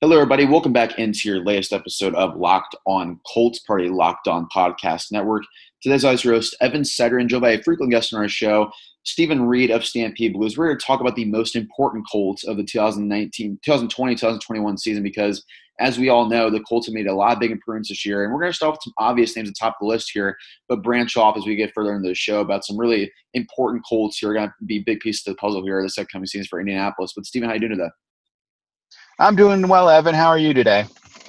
Hello, everybody. Welcome back into your latest episode of Locked On Colts, Party Locked On Podcast Network. Today's always host, Evan Setter, and joined by a frequent guest on our show, Stephen Reed of Stampede Blues. We're going to talk about the most important Colts of the 2019, 2020, 2021 season because, as we all know, the Colts have made a lot of big improvements this year. And we're going to start with some obvious names at the top of the list here, but branch off as we get further into the show about some really important Colts who are going to be big pieces of the puzzle here this upcoming season for Indianapolis. But, Stephen, how are you doing today? I'm doing well, Evan. How are you today?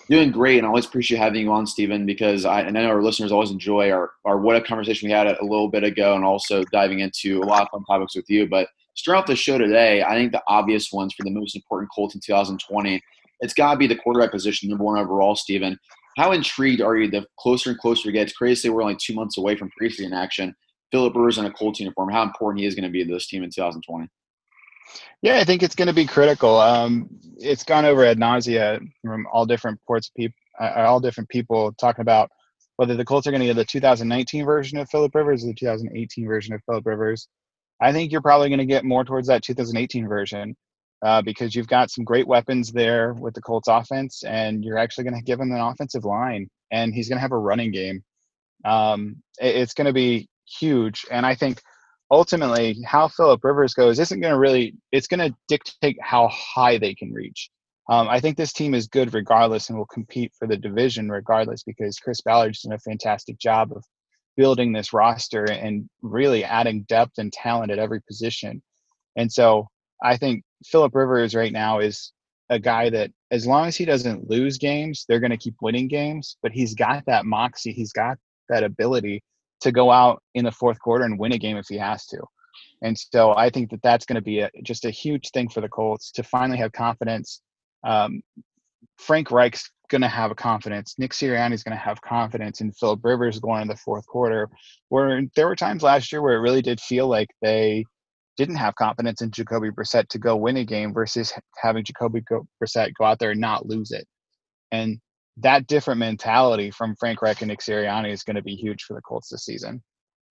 Doing great, and I always appreciate having you on, Stephen, because I, and I know our listeners always enjoy our, our what a conversation we had a little bit ago, and also diving into a lot of fun topics with you. But start off the show today, I think the obvious ones for the most important Colts in 2020, it's got to be the quarterback position, number one overall, Stephen. How intrigued are you the closer and closer we get? It's crazy to say we're only two months away from preseason action. Philip Rivers in a Colts uniform, how important he is going to be to this team in 2020. Yeah, I think it's going to be critical. Um, it's gone over ad nausea from all different ports, people, uh, all different people talking about whether the Colts are going to get the 2019 version of Philip Rivers or the 2018 version of Philip Rivers. I think you're probably going to get more towards that 2018 version uh, because you've got some great weapons there with the Colts offense, and you're actually going to give him an offensive line, and he's going to have a running game. Um, it, it's going to be huge, and I think – ultimately how Philip Rivers goes isn't going to really it's going to dictate how high they can reach. Um, I think this team is good regardless and will compete for the division regardless because Chris Ballard's done a fantastic job of building this roster and really adding depth and talent at every position. And so I think Philip Rivers right now is a guy that as long as he doesn't lose games, they're going to keep winning games, but he's got that moxie, he's got that ability to go out in the fourth quarter and win a game if he has to. And so I think that that's going to be a, just a huge thing for the Colts to finally have confidence. Um, Frank Reich's going to have a confidence. Nick Sirianni's going to have confidence in Philip Rivers going in the fourth quarter. Where there were times last year where it really did feel like they didn't have confidence in Jacoby Brissett to go win a game versus having Jacoby Brissett go out there and not lose it. And that different mentality from Frank Reich and Nick Sirianni is going to be huge for the Colts this season.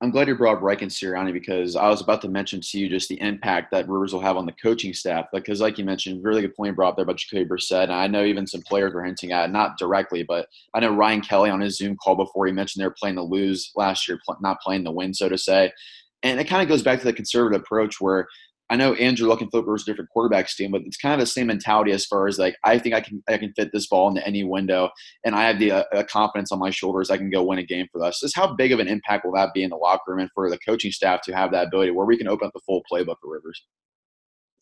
I'm glad you brought up Reich and Sirianni because I was about to mention to you just the impact that Rivers will have on the coaching staff. Because, like you mentioned, really good point brought up there about Jacoby Brissett. And I know even some players were hinting at, not directly, but I know Ryan Kelly on his Zoom call before he mentioned they were playing the lose last year, not playing the win, so to say. And it kind of goes back to the conservative approach where I know Andrew Luck and Philip Rivers different quarterbacks team, but it's kind of the same mentality as far as like I think I can I can fit this ball into any window, and I have the uh, confidence on my shoulders I can go win a game for us. Just how big of an impact will that be in the locker room and for the coaching staff to have that ability where we can open up the full playbook for Rivers?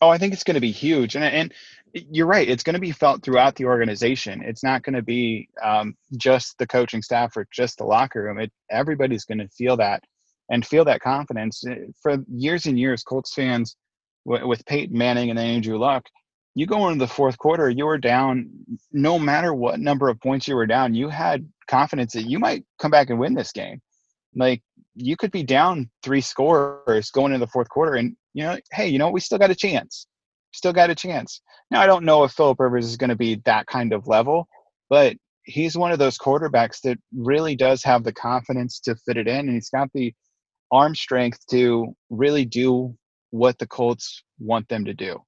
Oh, I think it's going to be huge, and and you're right. It's going to be felt throughout the organization. It's not going to be um, just the coaching staff or just the locker room. It everybody's going to feel that and feel that confidence. For years and years, Colts fans with Peyton Manning and Andrew Luck, you go into the fourth quarter, you were down, no matter what number of points you were down, you had confidence that you might come back and win this game. Like you could be down three scores going into the fourth quarter, and you know, hey, you know, we still got a chance. Still got a chance. Now I don't know if Philip Rivers is going to be that kind of level, but he's one of those quarterbacks that really does have the confidence to fit it in, and he's got the arm strength to really do what the Colts want them to do,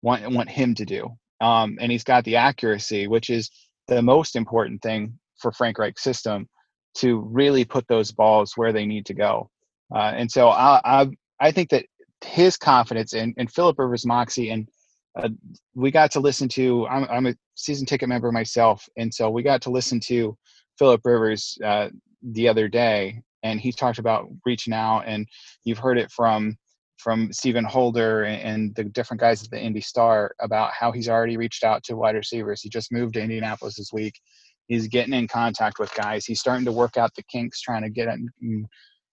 want want him to do. Um, and he's got the accuracy, which is the most important thing for Frank Reich's system to really put those balls where they need to go. Uh, and so I, I, I think that his confidence in, in Philip Rivers Moxie and uh, we got to listen to I'm, I'm a season ticket member myself and so we got to listen to Philip Rivers uh, the other day and he talked about reaching out and you've heard it from from Stephen Holder and the different guys at the Indy Star about how he's already reached out to wide receivers. He just moved to Indianapolis this week. He's getting in contact with guys. He's starting to work out the kinks, trying to get in,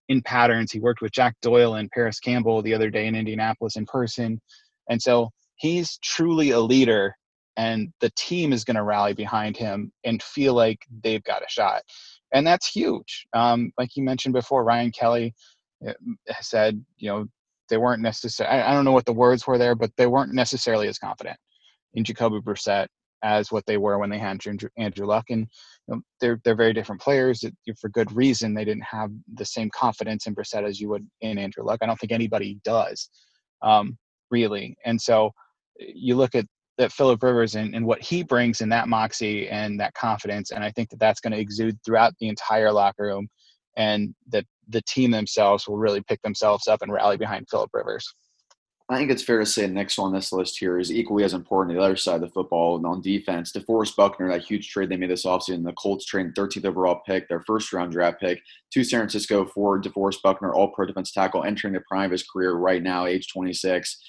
in patterns. He worked with Jack Doyle and Parris Campbell the other day in Indianapolis in person. And so he's truly a leader, and the team is going to rally behind him and feel like they've got a shot. And that's huge. Um, like you mentioned before, Ryan Kelly uh, said, you know, they weren't necessarily. I, don't know what the words were there, but they weren't necessarily as confident in Jacoby Brissett as what they were when they had Andrew, Andrew Luck. And you know, they're they're very different players. For good reason, they didn't have the same confidence in Brissett as you would in Andrew Luck. I don't think anybody does, um, really. And so you look at that Philip Rivers and, and what he brings in that moxie and that confidence, and I think that that's going to exude throughout the entire locker room, and that the team themselves will really pick themselves up and rally behind Philip Rivers. I think it's fair to say the next one on this list here is equally as important the other side of the football and on defense. DeForest Buckner, that huge trade they made this offseason, the Colts trade 13th overall pick, their first round draft pick, to San Francisco for DeForest Buckner, all pro defense tackle, entering the prime of his career right now, age 26.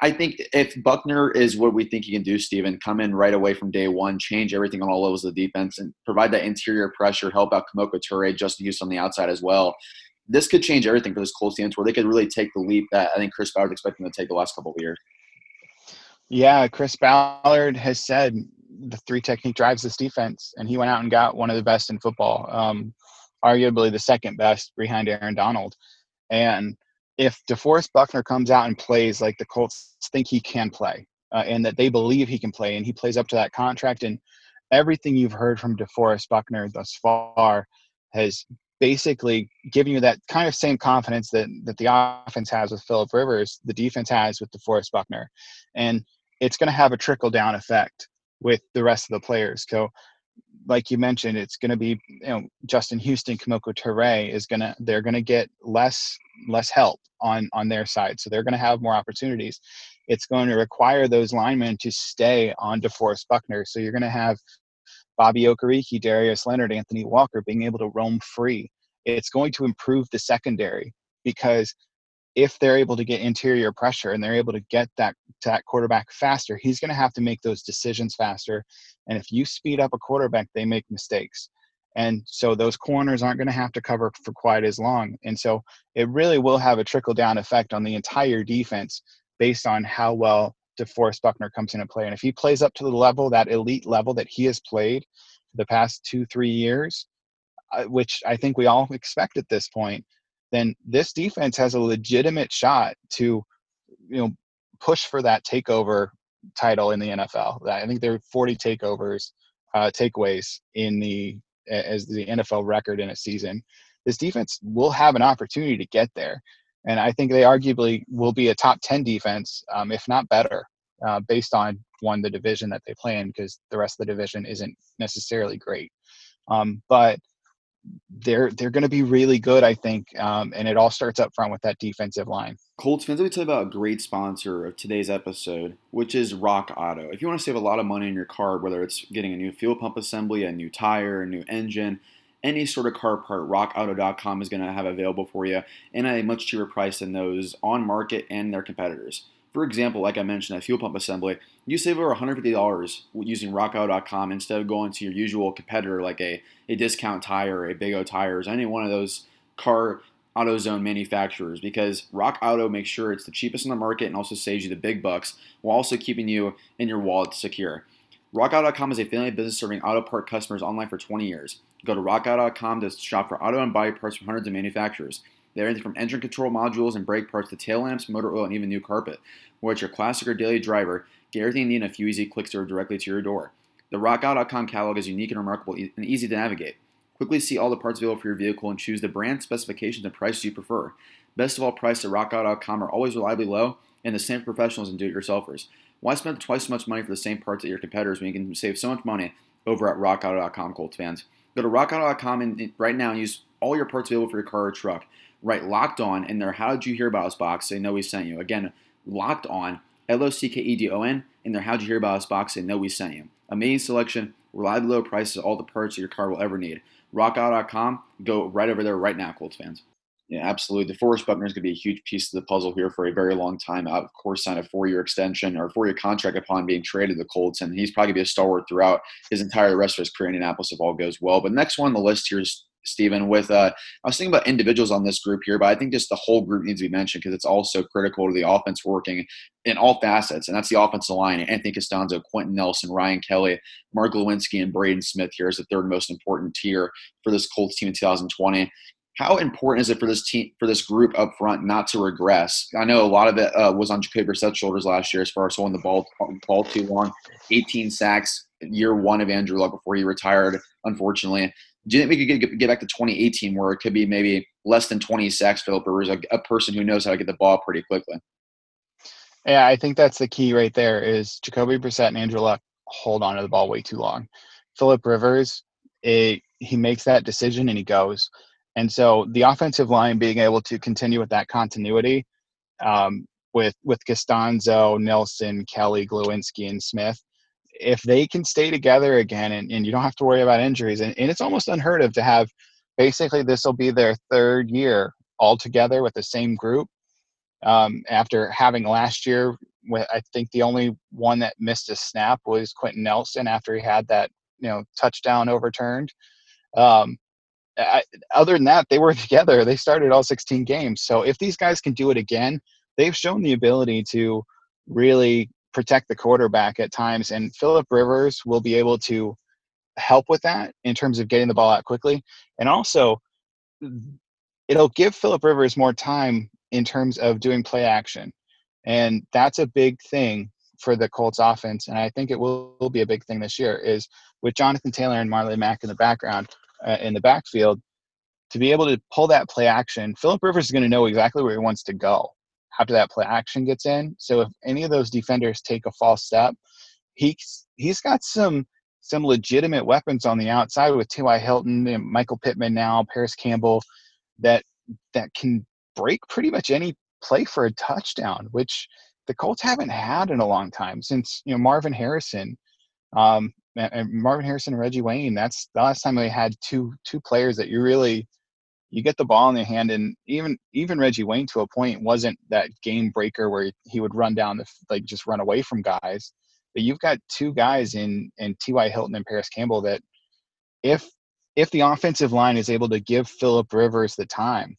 I think if Buckner is what we think he can do, Stephen, come in right away from day one, change everything on all levels of the defense, and provide that interior pressure, help out Kemoko Turay, Justin Houston on the outside as well this could change everything for this Colts team where they could really take the leap that I think Chris Ballard expecting to take the last couple of years. Yeah, Chris Ballard has said the three technique drives this defense, and he went out and got one of the best in football, um, arguably the second best behind Aaron Donald. And if DeForest Buckner comes out and plays like the Colts think he can play, uh, and that they believe he can play, and he plays up to that contract, and everything you've heard from DeForest Buckner thus far has basically given you that kind of same confidence that, that the offense has with Philip Rivers, the defense has with DeForest Buckner. And it's going to have a trickle down effect with the rest of the players. So, like you mentioned, it's going to be you know Justin Houston, Kemoko Turay is going to they're going to get less less help on on their side, so they're going to have more opportunities. It's going to require those linemen to stay on DeForest Buckner. So you're going to have Bobby Okereke, Darius Leonard, Anthony Walker being able to roam free it's going to improve the secondary because if they're able to get interior pressure and they're able to get that to that quarterback faster, he's going to have to make those decisions faster. And if you speed up a quarterback, they make mistakes. And so those corners aren't going to have to cover for quite as long. And so it really will have a trickle down effect on the entire defense based on how well DeForest Buckner comes into play. And if he plays up to the level, that elite level that he has played for the past two, three years, uh, which I think we all expect at this point, then this defense has a legitimate shot to, you know, push for that takeover title in the NFL. I think there are 40 takeovers, uh, takeaways in the as the NFL record in a season. This defense will have an opportunity to get there, and I think they arguably will be a top 10 defense, um, if not better, uh, based on one the division that they play in, because the rest of the division isn't necessarily great. Um, but they're they're going to be really good, I think. Um, and it all starts up front with that defensive line. Colts fans, let me tell you about a great sponsor of today's episode, which is Rock Auto. If you want to save a lot of money in your car, whether it's getting a new fuel pump assembly, a new tire, a new engine, any sort of car part, rockauto.com is going to have available for you and at a much cheaper price than those on market and their competitors. For example, like I mentioned, that fuel pump assembly, you save over $150 using rockauto.com instead of going to your usual competitor like a, a discount tire or a Big O tires, any one of those car AutoZone manufacturers because Rock Auto makes sure it's the cheapest in the market and also saves you the big bucks while also keeping you and your wallet secure. RockAuto.com is a family business serving auto part customers online for 20 years. Go to RockAuto.com to shop for auto and body parts from hundreds of manufacturers. They're anything from engine control modules and brake parts to tail lamps, motor oil, and even new carpet. Whether it's your classic or daily driver, get everything you need in a few easy clicks or directly to your door. The RockAuto.com catalog is unique and remarkable and easy to navigate. Quickly see all the parts available for your vehicle and choose the brand, specifications, and prices you prefer. Best of all, prices at RockAuto.com are always reliably low and the same for professionals and do-it-yourselfers. Why spend twice as much money for the same parts at your competitors when you can save so much money over at RockAuto.com, Colts fans? Go to RockAuto.com and, right now and use all your parts available for your car or truck. Write Locked On in their How Did You Hear About Us box. They know we sent you. Again, Locked On, L O C K E D O N, in their How'd You Hear About Us box. They know we sent you. Amazing selection, reliably low prices, all the parts that your car will ever need. RockAuto.com. Go right over there right now, Colts fans. Yeah, absolutely. DeForest Buckner is going to be a huge piece of the puzzle here for a very long time. Of course, signed a four-year extension or four-year contract upon being traded to the Colts, and he's probably going to be a stalwart throughout his entire rest of his career in Indianapolis if all goes well. But next one on the list here is Stephen, with uh, I was thinking about individuals on this group here, but I think just the whole group needs to be mentioned because it's also critical to the offense working in all facets, and that's the offensive line. Anthony Castonzo, Quenton Nelson, Ryan Kelly, Mark Glowinski, and Braden Smith here is the third most important tier for this Colts team in 2020 how important is it for this team for this group up front not to regress? I know a lot of it uh, was on Jacoby Brissett's shoulders last year as far as holding the ball ball too long. 18 sacks year one of Andrew Luck before he retired, unfortunately. Do you think we could get, get back to 2018 where it could be maybe less than 20 sacks, Philip Rivers, a, a person who knows how to get the ball pretty quickly? Yeah, I think that's the key right there. Is Jacoby Brissett and Andrew Luck hold on to the ball way too long. Philip Rivers, it, he makes that decision and he goes. And so the offensive line being able to continue with that continuity um, with with Castonzo, Nelson, Kelly, Glowinski, and Smith, if they can stay together again and, and you don't have to worry about injuries, and, and it's almost unheard of to have basically this will be their third year all together with the same group. Um, after having last year, I think the only one that missed a snap was Quenton Nelson after he had that you know touchdown overturned. Um, I, other than that, they were together. They started all 16 games. So if these guys can do it again, they've shown the ability to really protect the quarterback at times. And Philip Rivers will be able to help with that in terms of getting the ball out quickly. And also, it'll give Philip Rivers more time in terms of doing play action. And that's a big thing for the Colts offense. And I think it will, will be a big thing this year is with Jonathan Taylor and Marlon Mack in the background, uh, in the backfield, to be able to pull that play action, Philip Rivers is going to know exactly where he wants to go after that play action gets in. So if any of those defenders take a false step, he's he's got some some legitimate weapons on the outside with T.Y. Hilton and Michael Pittman now, Parris Campbell, that that can break pretty much any play for a touchdown, which the Colts haven't had in a long time since you know Marvin Harrison, um, and Marvin Harrison and Reggie Wayne. That's the last time they had two two players that you really you get the ball in your hand, and even even Reggie Wayne to a point wasn't that game breaker where he would run down the like just run away from guys. But you've got two guys in in T.Y. Hilton and Parris Campbell that if if the offensive line is able to give Philip Rivers the time,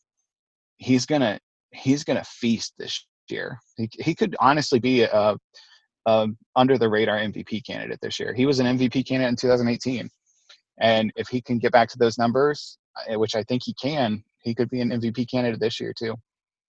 he's gonna he's gonna feast this year. He he could honestly be a, a under the radar MVP candidate this year. He was an MVP candidate in 2018, and if he can get back to those numbers, which I think he can, he could be an MVP candidate this year too.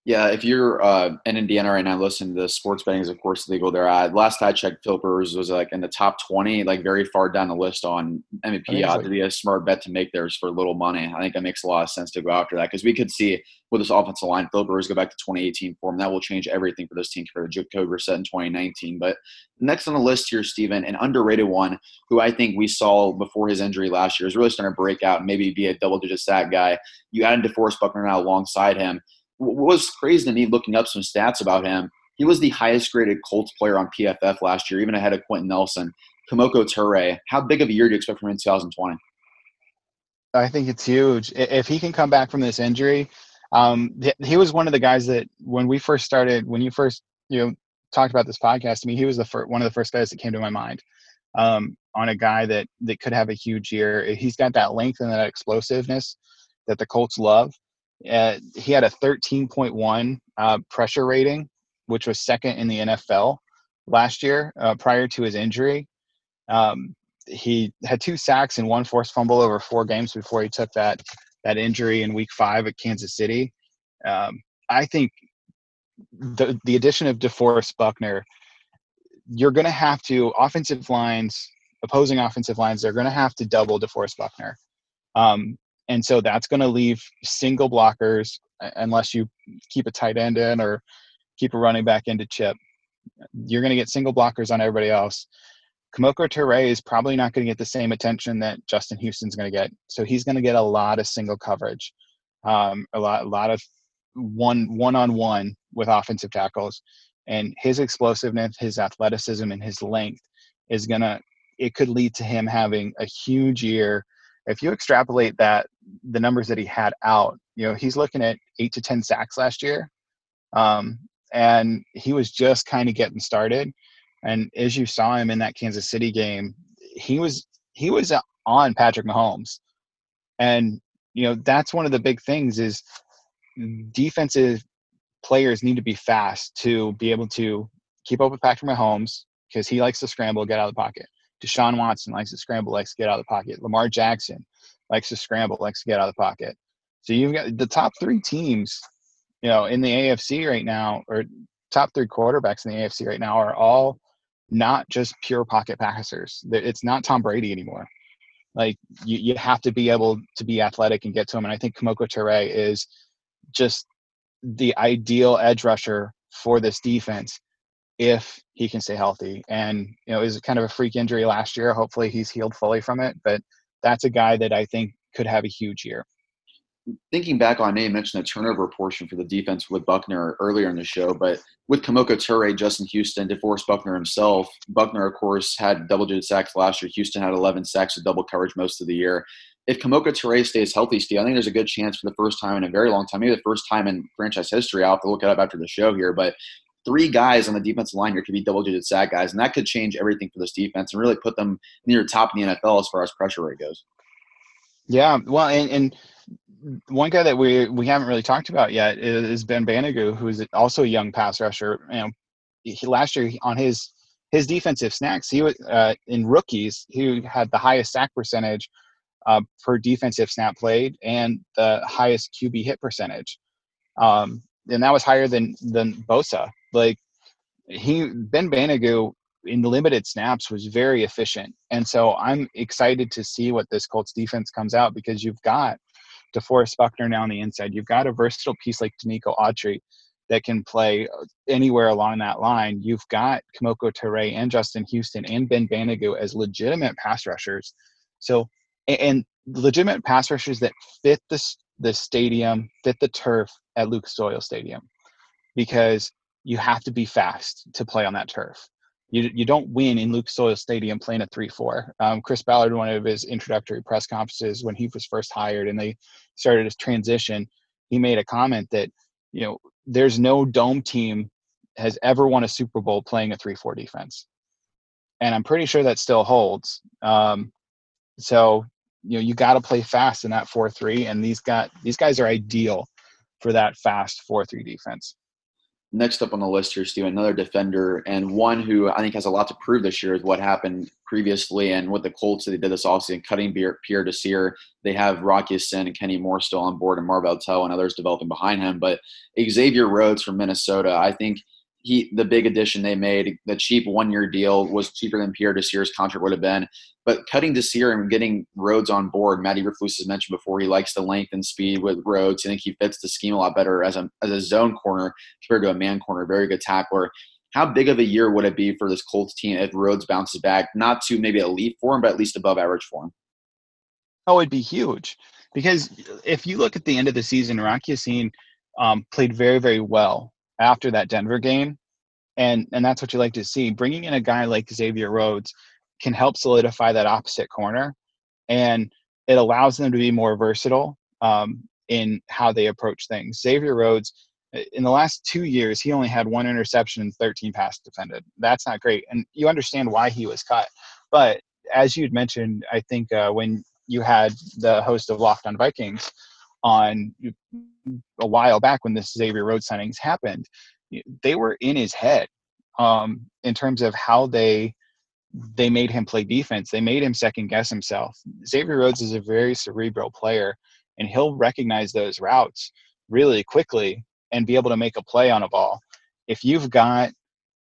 Yeah, if you're uh, in Indiana right now, listen, to the sports betting is of course legal there. Uh, last I checked, Philip Rivers was like in the top 20, like very far down the list on MVP. Ought to be a smart bet to make theirs for little money. I think that makes a lot of sense to go after that because we could see with this offensive line, Philip Rivers go back to 2018 form. That will change everything for this team compared for Jacoby Brissett in 2019. But next on the list here, Stephen, an underrated one who I think we saw before his injury last year is really starting to break out and maybe be a double-digit sack guy. You added DeForest Buckner now alongside him what was crazy to me looking up some stats about him, he was the highest graded Colts player on PFF last year, even ahead of Quenton Nelson. Kemoko Turay, how big of a year do you expect from him in 2020? I think it's huge. If he can come back from this injury, um, he was one of the guys that when we first started, when you first you know talked about this podcast to me, he was the first, one of the first guys that came to my mind um, on a guy that that could have a huge year. He's got that length and that explosiveness that the Colts love. Uh, he had a 13.1 uh, pressure rating, which was second in the NFL last year uh, prior to his injury. Um, he had two sacks and one forced fumble over four games before he took that that injury in Week Five at Kansas City. Um, I think the the addition of DeForest Buckner, you're going to have to offensive lines, opposing offensive lines, they're going to have to double DeForest Buckner. Um, and so that's going to leave single blockers unless you keep a tight end in or keep a running back into chip. You're going to get single blockers on everybody else. Kemoko Turay is probably not going to get the same attention that Justin Houston's going to get. So he's going to get a lot of single coverage, um, a lot, a lot of one one on one with offensive tackles, and his explosiveness, his athleticism, and his length is going to. It could lead to him having a huge year if you extrapolate that the numbers that he had out you know he's looking at eight to ten sacks last year. Um, and he was just kind of getting started. And as you saw him in that kansas city game he was he was on patrick mahomes. And you know that's one of the big things is defensive players need to be fast to be able to keep up with patrick mahomes because he likes to scramble get out of the pocket. Deshaun Watson likes to scramble, likes to get out of the pocket. Lamar Jackson likes to scramble, likes to get out of the pocket. So you've got the top three teams, you know, in the AFC right now, or top three quarterbacks in the AFC right now are all not just pure pocket passers. It's not Tom Brady anymore. Like you, you have to be able to be athletic and get to him. And I think Kemoko Turay is just the ideal edge rusher for this defense if he can stay healthy. And you know, it was kind of a freak injury last year. Hopefully, he's healed fully from it. But that's a guy that I think could have a huge year. Thinking back on, you mentioned the turnover portion for the defense with Buckner earlier in the show, but with Kemoko Turay, Justin Houston, DeForest Buckner himself, Buckner, of course, had double-digit sacks last year. Houston had 11 sacks with double coverage most of the year. If Kemoko Turay stays healthy, Steve, I think there's a good chance for the first time in a very long time, maybe the first time in franchise history. I'll have to look it up after the show here, but three guys on the defensive line here could be double digit sack guys, and that could change everything for this defense and really put them near the top in the NFL as far as pressure rate goes. Yeah, well, and, and one guy that we we haven't really talked about yet is Ben Banogu, who's also a young pass rusher. You know, he, last year on his his defensive snacks, he was uh, in rookies. He had the highest sack percentage uh, per defensive snap played and the highest QB hit percentage, um, and that was higher than than Bosa. Like he Ben Banogu in limited snaps was very efficient. And so I'm excited to see what this Colts defense comes out because you've got DeForest Buckner now on the inside. You've got a versatile piece like Denico Autry that can play uh, anywhere along that line. You've got Kemoko Turay and Justin Houston and Ben Banogu as legitimate pass rushers. So, and legitimate pass rushers that fit the, the stadium, fit the turf at Lucas Oil Stadium because you have to be fast to play on that turf you, you don't win in Lucas Oil Stadium playing a 3 4. Um, Chris Ballard, one of his introductory press conferences when he was first hired and they started his transition, he made a comment that, you know, there's no dome team has ever won a Super Bowl playing a 3 4 defense. And I'm pretty sure that still holds. Um, so, you know, you got to play fast in that 4 3, and these, got, these guys are ideal for that fast 4 3 defense. Next up on the list here, Stu, another defender and one who I think has a lot to prove this year is what happened previously and what the Colts they did this offseason, cutting Pierre Desir. They have Rocky Ya-Sin and Kenny Moore still on board and Marvell Tell and others developing behind him. But Xavier Rhodes from Minnesota, I think he the big addition they made, the cheap one year deal was cheaper than Pierre Desir's contract would have been. But cutting Desir and getting Rhodes on board, Matty Eberflus has mentioned before, he likes the length and speed with Rhodes. I think he fits the scheme a lot better as a, as a zone corner compared to a man corner. Very good tackler. How big of a year would it be for this Colts team if Rhodes bounces back, not to maybe elite form, but at least above average form? Oh, it'd be huge. Because if you look at the end of the season, Rock Ya-Sin um, played very, very well after that Denver game. And, and that's what you like to see. Bringing in a guy like Xavier Rhodes – can help solidify that opposite corner and it allows them to be more versatile um, in how they approach things. Xavier Rhodes, in the last two years, he only had one interception and 13 pass defended. That's not great. And you understand why he was cut. But as you'd mentioned, I think uh, when you had the host of Locked on Vikings on a while back when this Xavier Rhodes signings happened, they were in his head um, in terms of how they they made him play defense. They made him second guess himself. Xavier Rhodes is a very cerebral player, and he'll recognize those routes really quickly and be able to make a play on a ball. If you've got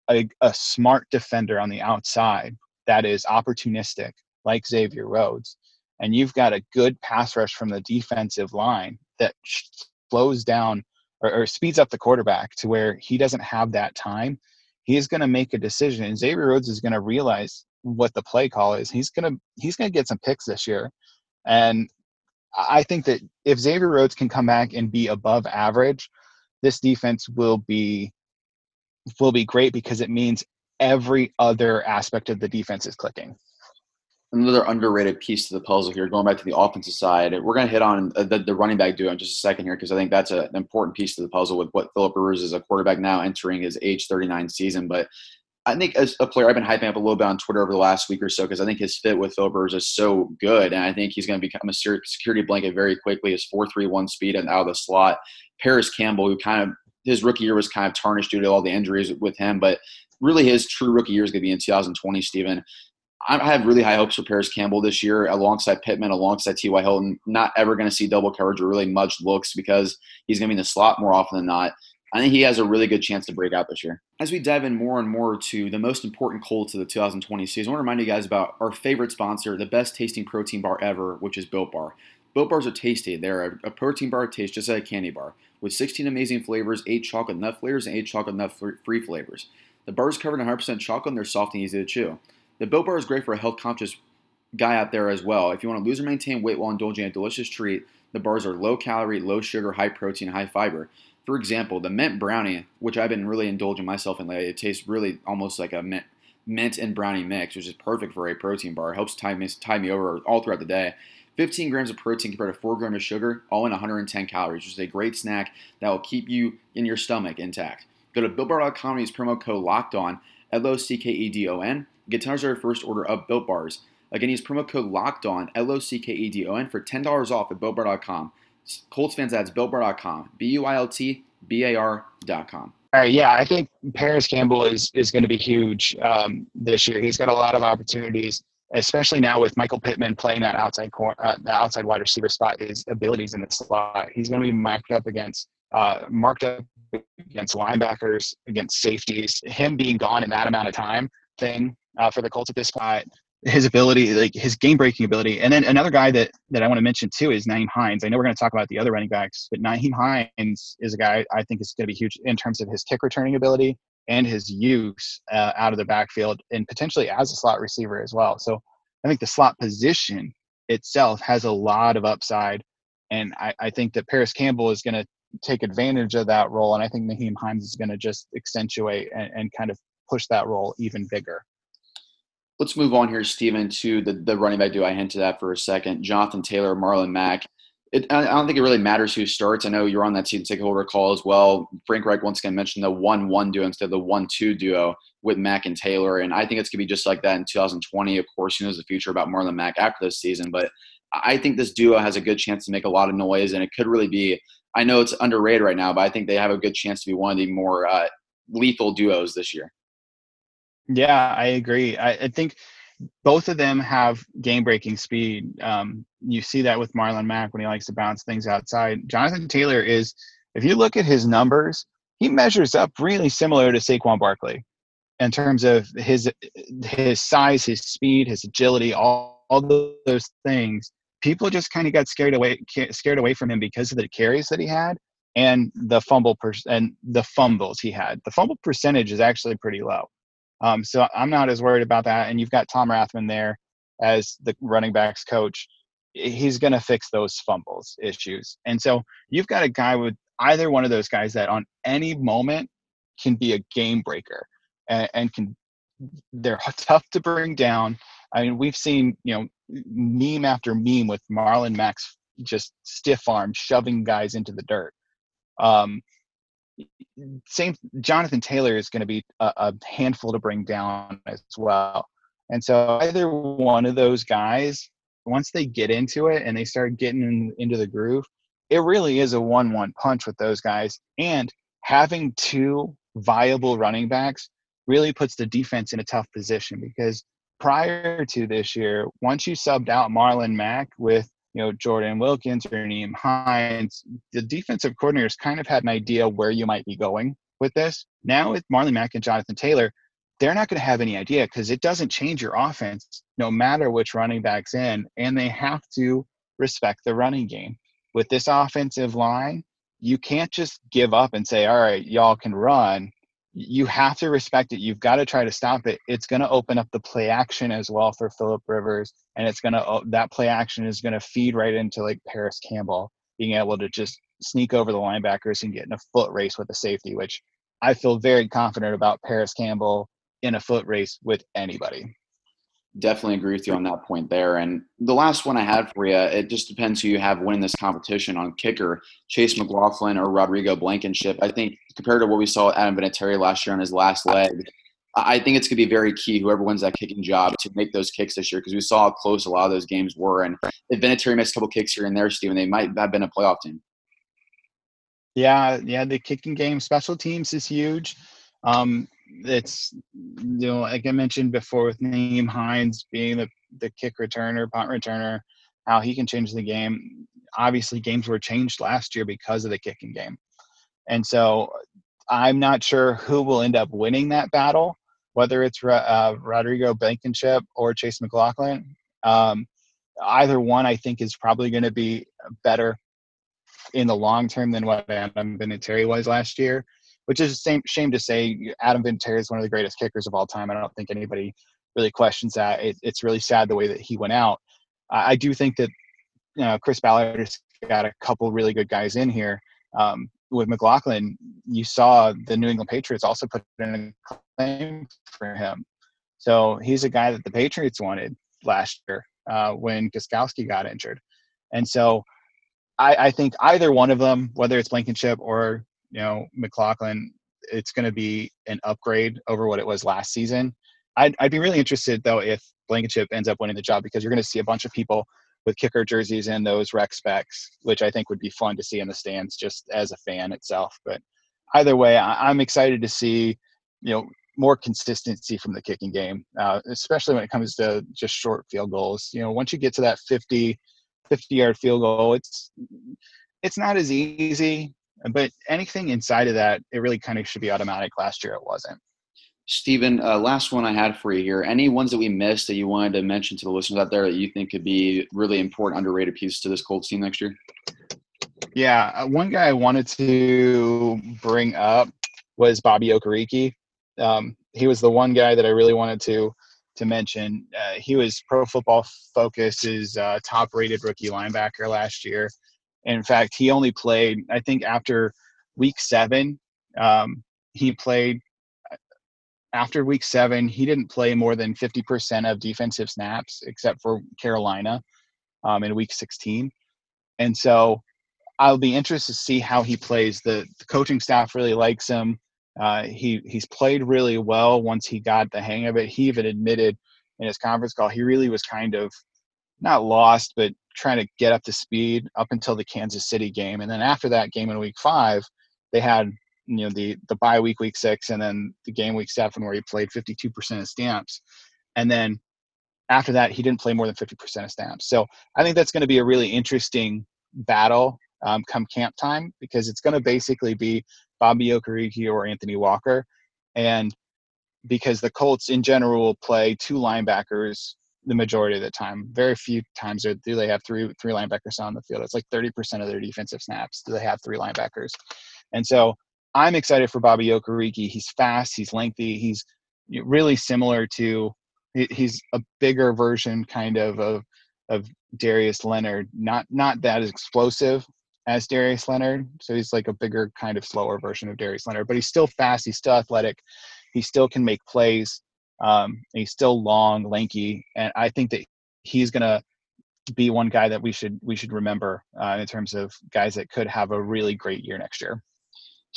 a, a smart defender on the outside that is opportunistic, like Xavier Rhodes, and you've got a good pass rush from the defensive line that slows down or, or speeds up the quarterback to where he doesn't have that time he is going to make a decision and Xavier Rhodes is going to realize what the play call is. He's going to he's going to get some picks this year. And I think that if Xavier Rhodes can come back and be above average, this defense will be will be great because it means every other aspect of the defense is clicking another underrated piece to the puzzle here. Going back to the offensive side, we're going to hit on uh, the, the running back duo in just a second here because I think that's a, an important piece to the puzzle with what Philip Rivers is a quarterback now entering his age 39 season. But I think as a player, I've been hyping up a little bit on Twitter over the last week or so because I think his fit with Philip Rivers is so good, and I think he's going to become a security blanket very quickly. His four three one speed and out of the slot. Parris Campbell, who kind of his rookie year was kind of tarnished due to all the injuries with him, but really his true rookie year is going to be in 2020, Stephen. I have really high hopes for Parris Campbell this year, alongside Pittman, alongside T.Y. Hilton. Not ever going to see double coverage or really much looks because he's going to be in the slot more often than not. I think he has a really good chance to break out this year. As we dive in more and more to the most important Colts of the 2020 season, I want to remind you guys about our favorite sponsor, the best tasting protein bar ever, which is Built Bar. Built Bars are tasty. They're a protein bar taste just like a candy bar with 16 amazing flavors, 8 chocolate nut flavors, and 8 chocolate nut free flavors. The bar is covered in 100% chocolate and they're soft and easy to chew. The Built Bar is great for a health conscious guy out there as well. If you want to lose or maintain weight while indulging in a delicious treat, the bars are low calorie, low sugar, high protein, high fiber. For example, the mint brownie, which I've been really indulging myself in lately, it tastes really almost like a mint, mint and brownie mix, which is perfect for a protein bar. It helps tie me, tie me over all throughout the day. 15 grams of protein compared to 4 grams of sugar, all in 110 calories, which is a great snack that will keep you in your stomach intact. Go to BuiltBar.com and use promo code Locked On, E. Get 10 dollars first order of Built Bars. Again, use promo code Locked On, L O C K E D O N, for $10 off at BuiltBar.com. Colts fans, that's BuiltBar.com, B U I L T B A R.com. All right, yeah, I think Parris Campbell is is going to be huge um, this year. He's got a lot of opportunities especially now with Michael Pittman playing that outside cor- uh, the outside wide receiver spot, his abilities in the slot, he's going to be marked up against uh, marked up against linebackers, against safeties. Him being gone in that amount of time thing uh, for the Colts at this spot, his ability, like his game breaking ability. And then another guy that that I want to mention too is Nyheim Hines. I know we're going to talk about the other running backs, but Nyheim Hines is a guy I think is going to be huge in terms of his kick returning ability and his use uh, out of the backfield and potentially as a slot receiver as well. So I think the slot position itself has a lot of upside. And I, I think that Parris Campbell is going to take advantage of that role. And I think Nyheim Hines is going to just accentuate and, and kind of push that role even bigger. Let's move on here, Stephen, to the, the running back Do I hinted at for a second. Jonathan Taylor, Marlon Mack it, I don't think it really matters who starts. I know you're on that season ticket holder call as well. Frank Reich once again mentioned the one-one duo instead of the one-two duo with Mack and Taylor, and I think it's gonna be just like that in 2020. Of course, who knows the future about Marlon Mack after this season, but I think this duo has a good chance to make a lot of noise, and it could really be. I know it's underrated right now, but I think they have a good chance to be one of the more uh, lethal duos this year. Yeah, I agree. I, I think both of them have game breaking speed. Um, you see that with Marlon Mack when he likes to bounce things outside. Jonathan Taylor is, if you look at his numbers, he measures up really similar to Saquon Barkley in terms of his his size, his speed, his agility, all, all those things. People just kind of got scared away scared away from him because of the carries that he had and the fumble per- and the fumbles he had. The fumble percentage is actually pretty low. Um, so I'm not as worried about that. And you've got Tom Rathman there as the running backs coach. He's going to fix those fumbles issues. And so you've got a guy with either one of those guys that on any moment can be a game breaker and, and can they're tough to bring down. I mean, we've seen you know meme after meme with Marlon Mack's just stiff arm shoving guys into the dirt. Um, same Jonathan Taylor is going to be a, a, handful to bring down as well. And so either one of those guys, once they get into it and they start getting in, into the groove, it really is a one-one punch with those guys. And having two viable running backs really puts the defense in a tough position because prior to this year, once you subbed out Marlon Mack with you know, Jordan Wilkins or Nyheim Hines, the defensive coordinators kind of had an idea where you might be going with this. Now with Marlon Mack and Jonathan Taylor, they're not going to have any idea because it doesn't change your offense no matter which running back's in, and they have to respect the running game. With this offensive line, you can't just give up and say, all right, y'all can run you have to respect it. You've got to try to stop it. It's going to open up the play action as well for Philip Rivers, and it's going to oh, that play action is going to feed right into like Parris Campbell being able to just sneak over the linebackers and get in a foot race with a safety, which I feel very confident about Parris Campbell in a foot race with anybody definitely agree with you on that point there. And the last one I had for you, it just depends who you have winning this competition on kicker, Chase McLaughlin or Rodrigo Blankenship. I think compared to what we saw Adam Vinatieri last year on his last leg, I think it's going to be very key, whoever wins that kicking job, to make those kicks this year because we saw how close a lot of those games were. And if Vinatieri missed a couple kicks here and there, Steven, they might have been a playoff team. Yeah, yeah, the kicking game, special teams is huge. Um, it's you know like I mentioned before with Nyheim Hines being the the kick returner, punt returner, how he can change the game. Obviously, games were changed last year because of the kicking game, and so I'm not sure who will end up winning that battle, whether it's uh, Rodrigo Blankenship or Chase McLaughlin. Um, either one, I think, is probably going to be better in the long term than what Adam Vinatieri was last year which is a shame, to say. Adam Vinatieri is one of the greatest kickers of all time. I don't think anybody really questions that. It, it's really sad the way that he went out. I, I do think that you know, Chris Ballard has got a couple really good guys in here. Um, with McLaughlin, you saw the New England Patriots also put in a claim for him. So he's a guy that the Patriots wanted last year uh, when Gostkowski got injured. And so I, I, think either one of them, whether it's Blankenship or you know McLaughlin, it's going to be an upgrade over what it was last season. I'd, I'd be really interested though if Blankenship ends up winning the job because you're going to see a bunch of people with kicker jerseys and those rec specs, which I think would be fun to see in the stands just as a fan itself. But either way, I, am excited to see you know more consistency from the kicking game, uh, especially when it comes to just short field goals. You know, once you get to that 50, 50 yard field goal, it's it's not as easy. But anything inside of that, it really kind of should be automatic. Last year, it wasn't. Stephen, uh, last one I had for you here. Any ones that we missed that you wanted to mention to the listeners out there that you think could be really important, underrated pieces to this Colts team next year? Yeah, uh, one guy I wanted to bring up was Bobby Okereke. Um, he was the one guy that I really wanted to to mention. Uh, he was Pro Football Focus's uh, top-rated rookie linebacker last year. in fact, he only played, I think, after week seven. Um, he played after week seven, he didn't play more than 50% of defensive snaps, except for Carolina um, in week 16. And so I'll be interested to see how he plays. The, the coaching staff really likes him. Uh, he he's played really well once he got the hang of it. He even admitted in his conference call he really was kind of not lost, but trying to get up to speed up until the Kansas City game. And then after that game in week five, they had you know the the bye week week six and then the game week seven where he played 52% of stamps. And then after that he didn't play more than 50% of stamps. So i think that's going to be a really interesting battle um, come camp time because it's going to basically be bobby okereke or anthony walker. And because the colts in general will play two linebackers the majority of the time. Very few times do they have three three linebackers on the field. It's like 30% of their defensive snaps do they have three linebackers? And so I'm excited for Bobby Okereke. He's fast, he's lengthy, he's really similar to he's a bigger version kind of of of Darius Leonard. Not not that explosive as Darius Leonard. So he's like a bigger kind of slower version of Darius Leonard, but he's still fast, he's still athletic, he still can make plays. Um, he's still long, lanky, and I think that he's gonna be one guy that we should we should remember uh, in terms of guys that could have a really great year next year.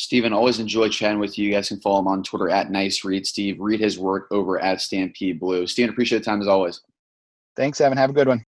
Stephen, always enjoy chatting with you. You guys can follow him on Twitter at Nice Read Steve. Read his work over at Stampede Blue. Stephen, appreciate the time as always. Thanks, Evan. Have a good one.